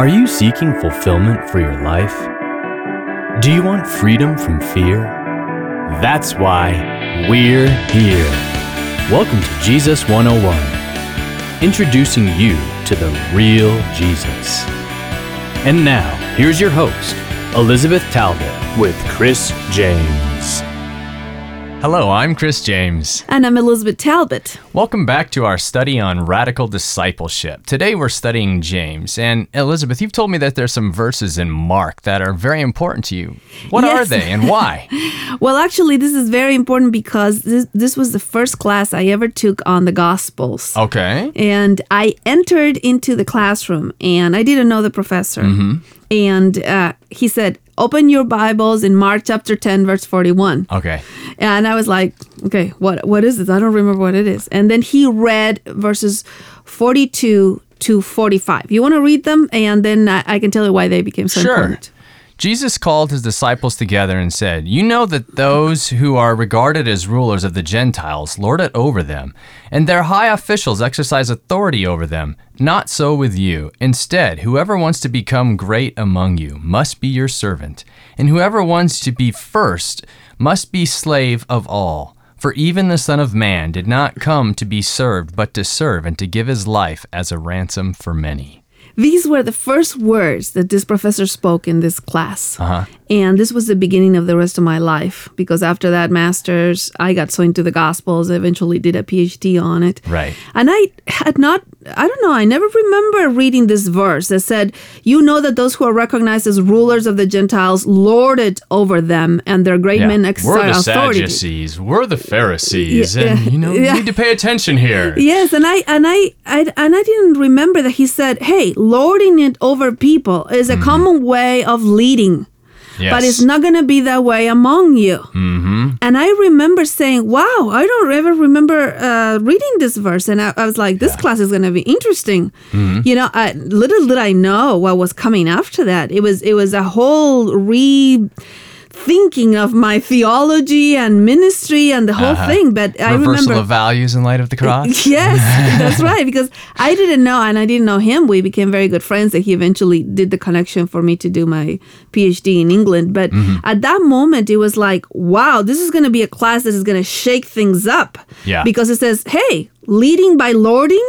Are you seeking fulfillment for your life? Do you want freedom from fear? That's why we're here. Welcome to Jesus 101, introducing you to the real Jesus. And now, here's your host, Elizabeth Talbot, with Chris James. Hello, I'm Chris James. And I'm Elizabeth Talbot. Welcome back to our study on radical discipleship. Today we're studying James. And Elizabeth, you've told me that there's some verses in Mark that are very important to you. What Yes. are they and why? Well, actually, this is very important because this, this was the first class I ever took on the Gospels. Okay. And I entered into the classroom and I didn't know the professor. And uh, he said, Open your Bibles in Mark chapter 10, verse 41. Okay. And I was like, okay, what what is this? I don't remember what it is. And then he read verses 42 to 45. You want to read them? And then I, I can tell you why they became so Sure. important. Jesus called his disciples together and said, You know that those who are regarded as rulers of the Gentiles lord it over them, and their high officials exercise authority over them. Not so with you. Instead, whoever wants to become great among you must be your servant, and whoever wants to be first must be slave of all. For even the Son of Man did not come to be served, but to serve and to give his life as a ransom for many. These were the first words that this professor spoke in this class. Uh-huh. And this was the beginning of the rest of my life because after that master's, I got so into the Gospels, I eventually did a PhD on it. Right. And I had not, I don't know, I never remember reading this verse that said, You know that those who are recognized as rulers of the Gentiles lord it over them, and their great men We're the authority. Sadducees. We're the Pharisees, Yeah, and you know yeah. you need to pay attention here. Yes, and I and I, I and I didn't remember that he said, "Hey, lording it over people is a common way of leading, Yes. but it's not going to be that way among you." Mm-hmm. And I remember saying, "Wow, I don't ever remember uh, reading this verse," and I, I was like, "This class is going to be interesting." You know, I, little did I know what was coming after that. It was it was a whole re. Thinking of my theology and ministry and the whole thing, but I Reversal remember of values in light of the cross. Yes, that's right. Because I didn't know, and I didn't know him. We became very good friends. That he eventually did the connection for me to do my PhD in England. But Mm-hmm. at that moment, it was like, wow, this is going to be a class that is going to shake things up. Yeah. Because it says, hey, leading by lording.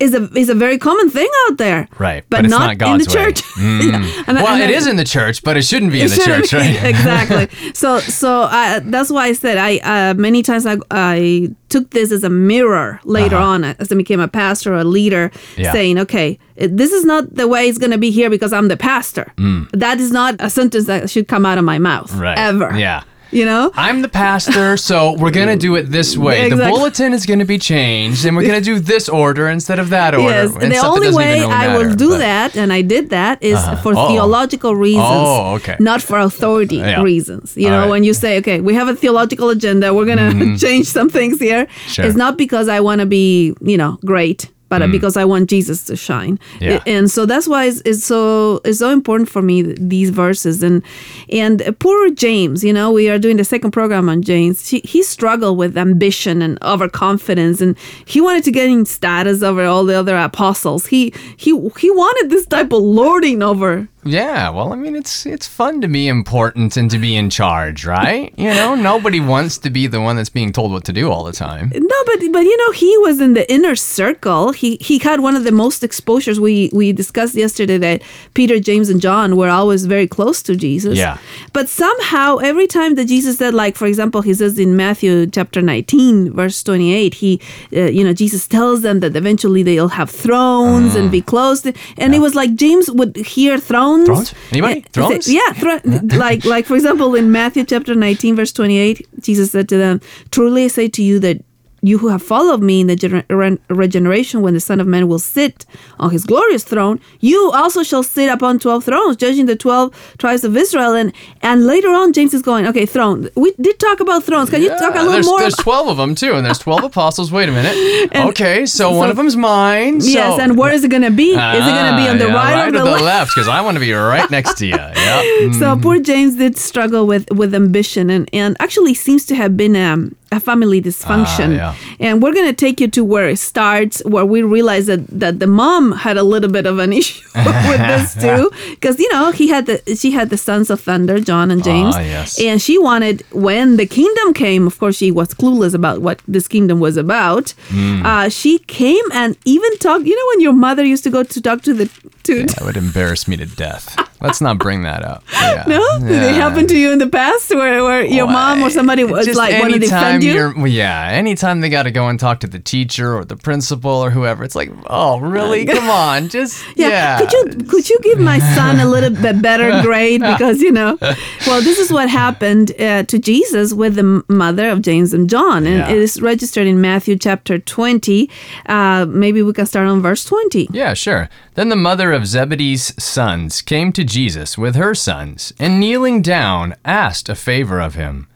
Is a is a very common thing out there, Right, But, but it's not, not God's in the church. Yeah. And I- Well, and it is in the church, but it shouldn't be in the church, be. right? exactly. So, so uh, that's why I said I uh, many times I, I took this as a mirror later on as I became a pastor or a leader, Uh-huh. Yeah. saying, okay, this is not the way it's going to be here because I'm the pastor. That is not a sentence that should come out of my mouth Mm. Right. ever. Yeah. You know. I'm the pastor, so we're gonna do it this way. The bulletin is gonna be changed, and we're gonna do this order instead of that order. Yes, and the only way really I will do but- that, and I did that, is for Oh. theological reasons, Oh, okay. not for authority Yeah. reasons. You All know, right. Mm-hmm. when you say, okay, we have a theological agenda, we're gonna change some things here. Sure. It's not because I want to be, you know, great, but because I want Jesus to shine. Mm. Yeah. And so that's why it's, it's so it's so important for me these verses and and poor James. You know, we are doing the second program on James. He, he struggled with ambition and overconfidence, and he wanted to get in status over all the other apostles. He he he wanted this type of lording over. Yeah, well, I mean, it's it's fun to be important and to be in charge, right? You know, nobody wants to be the one that's being told what to do all the time. No, but but you know he was in the inner circle. He he had one of the most exposures. We we discussed yesterday that Peter, James, and John were always very close to Jesus. Yeah. But somehow every time that Jesus said, like for example, he says in Matthew chapter nineteen, verse twenty eight, he uh, you know Jesus tells them that eventually they'll have thrones and be closed, And it was like James would hear thrones. Thrones? Anybody? Uh, Thrones? Yeah, thro- like like for example in Matthew chapter 19 verse 28 Jesus said to them truly I say to you that you who have followed me in the gener- regeneration when the son of man will sit on his glorious throne you also shall sit upon 12 thrones judging the 12 tribes of Israel and and later on James is going okay throne we did talk about thrones can you talk a little there's, more there's about- 12 of them too, and there's 12 apostles. Wait a minute. okay, so, one of them's mine. So, yes and where is it gonna be is it gonna be Ah, on the yeah, right, or the, the left? Because I want to be right next to you. Yep. So poor James did struggle with with ambition, and and actually seems to have been um, a family dysfunction. Ah, yeah. And we're going to take you to where it starts, where we realize that, that the mom had a little bit of an issue with this too. Because, you know, he had the, she had the sons of thunder, John and James. Ah, yes. And she wanted, when the kingdom came, of course, she was clueless about what this kingdom was about. Hmm. Uh, she came and even talked, you know, when your mother used to go to talk to the, to, That would embarrass me to death. Let's not bring that up. Yeah. no? Did it happen to you in the past where, where your mom or somebody was like, want to defend you? well, yeah, anytime they got to go and talk to the teacher or the principal or whoever, it's like, oh, really? Come on, just yeah. Yeah. Could you could you give my son a little bit better grade because you know? Well, this is what happened uh, to Jesus with the mother of James and John, and it is registered in Matthew chapter twenty. Uh, maybe we can start on verse twenty. Yeah, sure. Then the mother of Zebedee's sons came to Jesus with her sons, and kneeling down, asked a favor of him.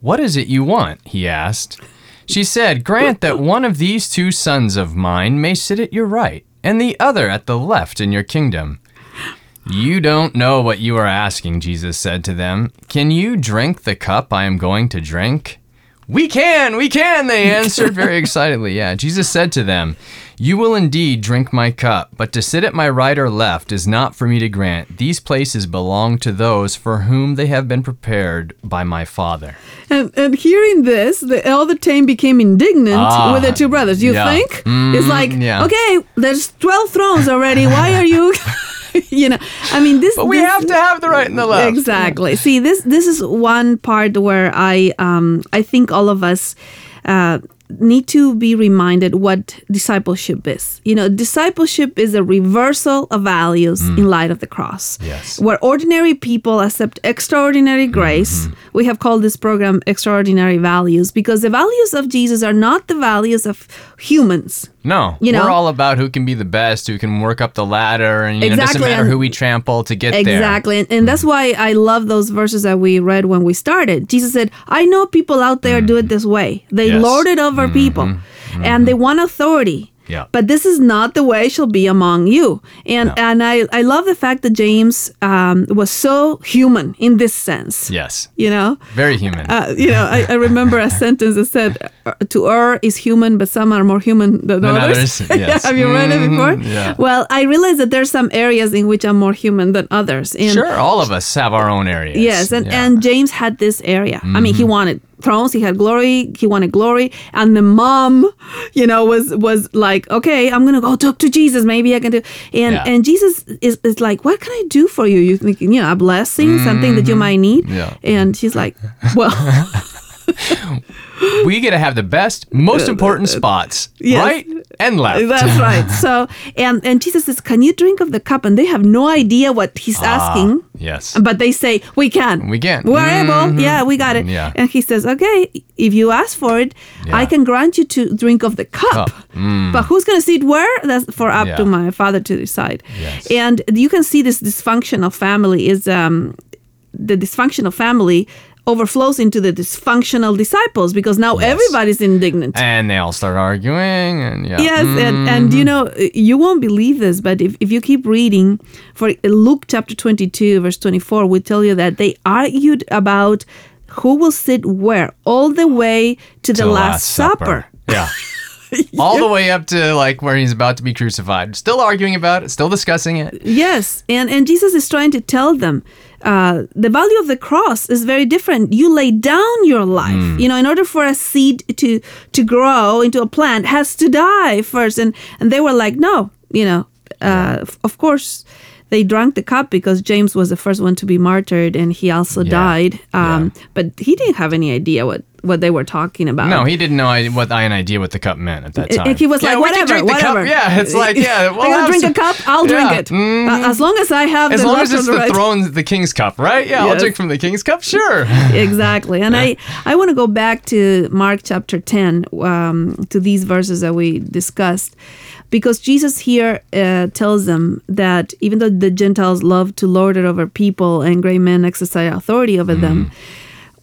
What is it you want? he asked. She said, Grant that one of these two sons of mine may sit at your right, and the other at the left in your kingdom. You don't know what you are asking, Jesus said to them. Can you drink the cup I am going to drink? We can, we can, they answered very excitedly. Yeah, Jesus said to them, You will indeed drink my cup, but to sit at my right or left is not for me to grant. These places belong to those for whom they have been prepared by my Father. And, and hearing this, the elder Tame became indignant Ah, with the two brothers. You yeah. think? Mm, it's like, yeah. okay, there's 12 thrones already. Why are you, you know, I mean, this. But we this- have to have the right and the left. Exactly. See, this this is one part where I um I think all of us uh need to be reminded what discipleship is. You know, discipleship is a reversal of values in light of the cross. Mm. Yes. Where ordinary people accept extraordinary grace. Mm-hmm. We have called this program extraordinary values because the values of Jesus are not the values of humans. No, You know? we're all about who can be the best, who can work up the ladder, and you know, it doesn't matter who we trample to get there. Exactly. And, and that's hmm. why I love those verses that we read when we started. Jesus said, I know people out there hmm. do it this way. They Yes. lord it over mm-hmm. people mm-hmm. and they want authority. Yeah. But this is not the way she'll be among you. And and I, I love the fact that James um, was so human in this sense. Yes, You know? very human. Uh, you know, I, I remember a sentence that said, uh, "To err is human, but some are more human than, Than others." others, yes. Have you read it before? Mhm, yeah. Well, I realize that there's some areas in which I'm more human than others. And sure, all of us have our own areas. Yes, and, Yeah. Mm-hmm. and James had this area. I mean, he wanted thrones, he had glory, he wanted glory, and the mom, you know, was was like, okay, I'm gonna go talk to Jesus. Maybe I can do. And Yeah. and Jesus is, is like, what can I do for you? You think, you know, a blessing, something that you might need. Mm-hmm. Yeah. And she's like, well, we get to have the best, most important spots, Yes. right and left. that's right. So and and Jesus says, can you drink of the cup? And they have no idea what he's asking. yes. But they say, we can. We can. We're able. Mhm. Yeah, we got it. Yeah. And he says, okay, if you ask for it, I can grant you to drink of the cup. Cup. Mm. But who's going to sit where? That's for up to my father to decide. Yes. And you can see this dysfunctional family is um, the dysfunctional family overflows into the dysfunctional disciples because now Yes. everybody's indignant. And they all start arguing, and yeah. Yes, and, and Mm-hmm. you know, you won't believe this, but if, if you keep reading, for Luke chapter 22, verse 24, we tell you that they argued about who will sit where all the way to, the, To Last, Supper. Yeah. All the way up to like where he's about to be crucified. Still arguing about it, still discussing it. Yes, and, and Jesus is trying to tell them uh, the value of the cross is very different. You lay down your life. Hmm. You know, in order for a seed to to grow into a plant, has to die first. And and they were like, no, you know, uh, f- of course. They drank the cup because James was the first one to be martyred, and he also Yeah, died. Um, yeah. But he didn't have any idea what, what they were talking about. No, he didn't know I- what I an idea what the cup meant at that time. He was Yeah, like, whatever, the cup. whatever. Yeah, it's like, yeah, we'll I have gotta drink some- a cup. I'll Yeah, drink it. Uh, as long as I have As the long as it's the right. throne, the king's cup, right? Yeah, I'll drink from the king's cup. Sure. exactly and i i want to go back to mark chapter 10 um, to these verses that we discussed because jesus here uh, tells them that even though the gentiles love to lord it over people and great men exercise authority over them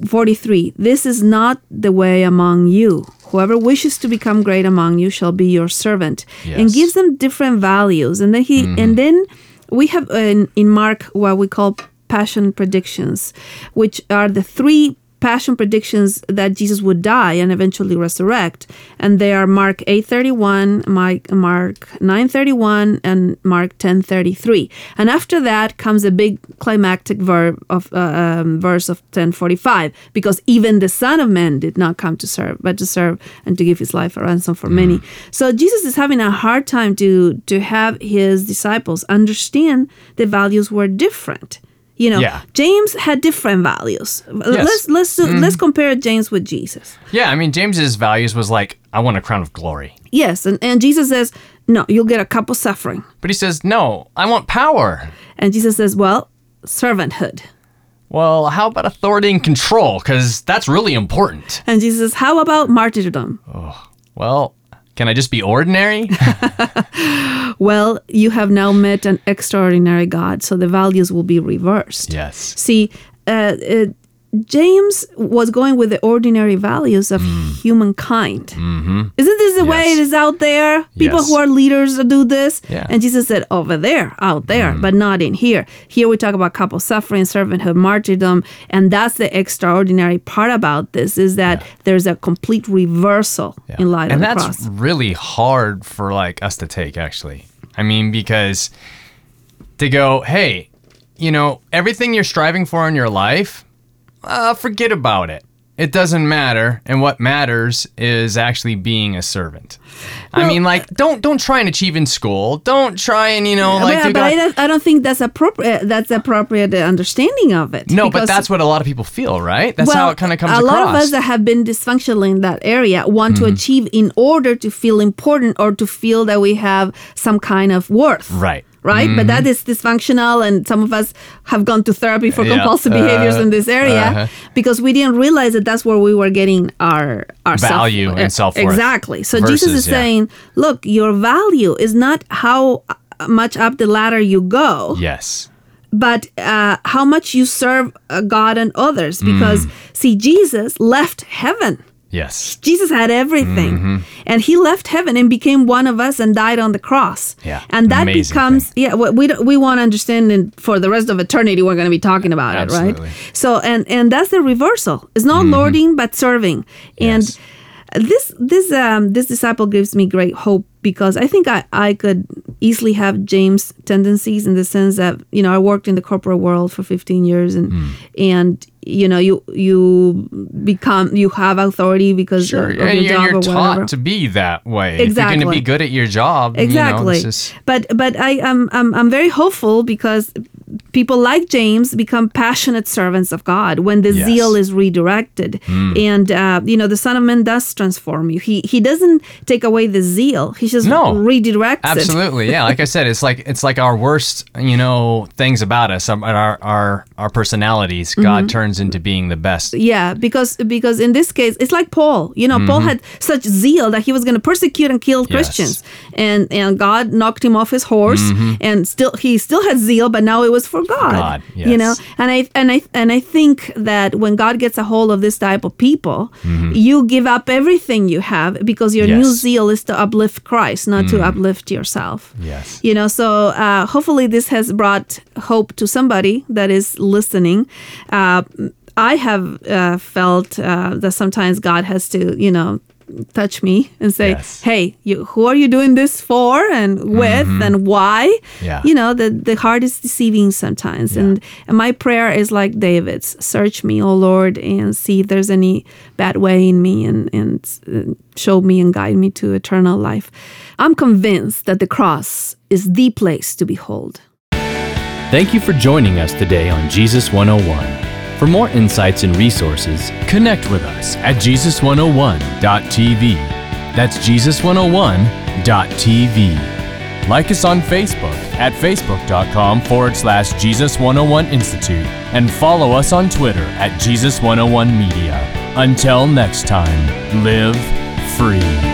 43 this is not the way among you. Whoever wishes to become great among you shall be your servant. And gives them different values. And then he and then we have uh, in, in mark what we call passion predictions which are the three passion predictions that Jesus would die and eventually resurrect, and they are Mark 8:31, Mark Mark 9:31, and Mark 10:33. And after that comes a big climactic verb of uh, um, verse of 10:45, because even the Son of Man did not come to serve, but to serve and to give his life a ransom for many. So Jesus is having a hard time to to have his disciples understand the values were different. You know, Yeah. James had different values. Let's let's mm-hmm. let's compare James with Jesus. Yeah, I mean, James's values was like, I want a crown of glory. Yes, and, and Jesus says, No, you'll get a cup of suffering. But he says, no, I want power. And Jesus says, Well, servanthood. Well, how about authority and control? Because that's really important. And Jesus says, How about martyrdom? Oh, Well, can I just be ordinary? Well, you have now met an extraordinary God, so the values will be reversed. yes. See, uh, uh, James was going with the ordinary values of humankind. Mm-hmm. Isn't this the way it is out there? People Yes. who are leaders do this. Yeah. And Jesus said, over there, out there, but not in here. Here we talk about couple suffering, servanthood, martyrdom. And that's the extraordinary part about this is that there's a complete reversal in light and of the that's really hard for like us to take actually i mean because to go hey you know everything you're striving for in your life uh, forget about it it doesn't matter and what matters is actually being a servant i mean like don't don't try and achieve in school don't try and you know like but but I, don't, I don't think that's appropriate. That's appropriate understanding of it. no but that's what a lot of people feel right that's how it kind of comes a across Mm-hmm. lot of us that have been dysfunctional in that area want to achieve in order to feel important or to feel that we have some kind of worth. right Right, but that is dysfunctional, and some of us have gone to therapy for Yeah. compulsive behaviors Uh, in this area uh-huh. because we didn't realize that that's where we were getting our our Value self, and self-worth Exactly. So Jesus is yeah. saying, look, your value is not how uh, much up the ladder you go yes but uh, how much you serve uh, God and others. Because, see, Jesus left heaven. Yes Jesus had everything. Mm-hmm. And he left heaven and became one of us and died on the cross. Yeah, And that amazing becomes, yeah, what we, we want to understand and for the rest of eternity, we're going to be talking about Absolutely. it, right? So, and, and that's the reversal. It's not lording, but serving. And Yes. This this um this disciple gives me great hope because I think I, I could easily have James tendencies in the sense that you know I worked in the corporate world for 15 years and Hmm. and you know you you become you have authority because Sure, of, of and your you're, job you're or taught whatever. to be that way. If you're Exactly. going to be good at your job, Exactly. You know, is, but but I am I'm, I'm very hopeful because people like James become passionate servants of God when the Yes. Zeal is redirected. And uh, you know the Son of Man does transform you. He he doesn't take away the zeal. He just No. redirects it. absolutely, yeah. Like I said, it's like it's like our worst, you know, things about us, our our our personalities. Mm-hmm. God turns into being the best. Yeah, because because in this case, it's like Paul. You know, Paul had such zeal that he was going to persecute and kill Mm-hmm. Yes. Christians, and and God knocked him off his horse, and still he still had zeal, but now it was for God. God, You know, and I and I and I think that when God gets a hold of this type of people, Mm-hmm. you give up everything you have because your new zeal is to uplift Christ, not to uplift yourself. Yes. You know, so uh, hopefully this has brought hope to somebody that is listening. Uh, I have uh, felt uh, that sometimes God has to, you know, touch me and say, Yes. "Hey, you, who are you doing this for, and with, and why?" Mm-hmm. Yeah. You know, the the heart is deceiving sometimes, and and my prayer is like David's: "Search me, O Lord, and see if there's any bad way in me, and and show me and guide me to eternal life." I'm convinced that the cross is the place to behold. Thank you for joining us today on Jesus 101. For more insights and resources, connect with us at Jesus101.tv. That's Jesus101.tv. Like us on Facebook at facebook.com forward slash Jesus101 Institute and follow us on Twitter at Jesus101 Media. Until next time, live free.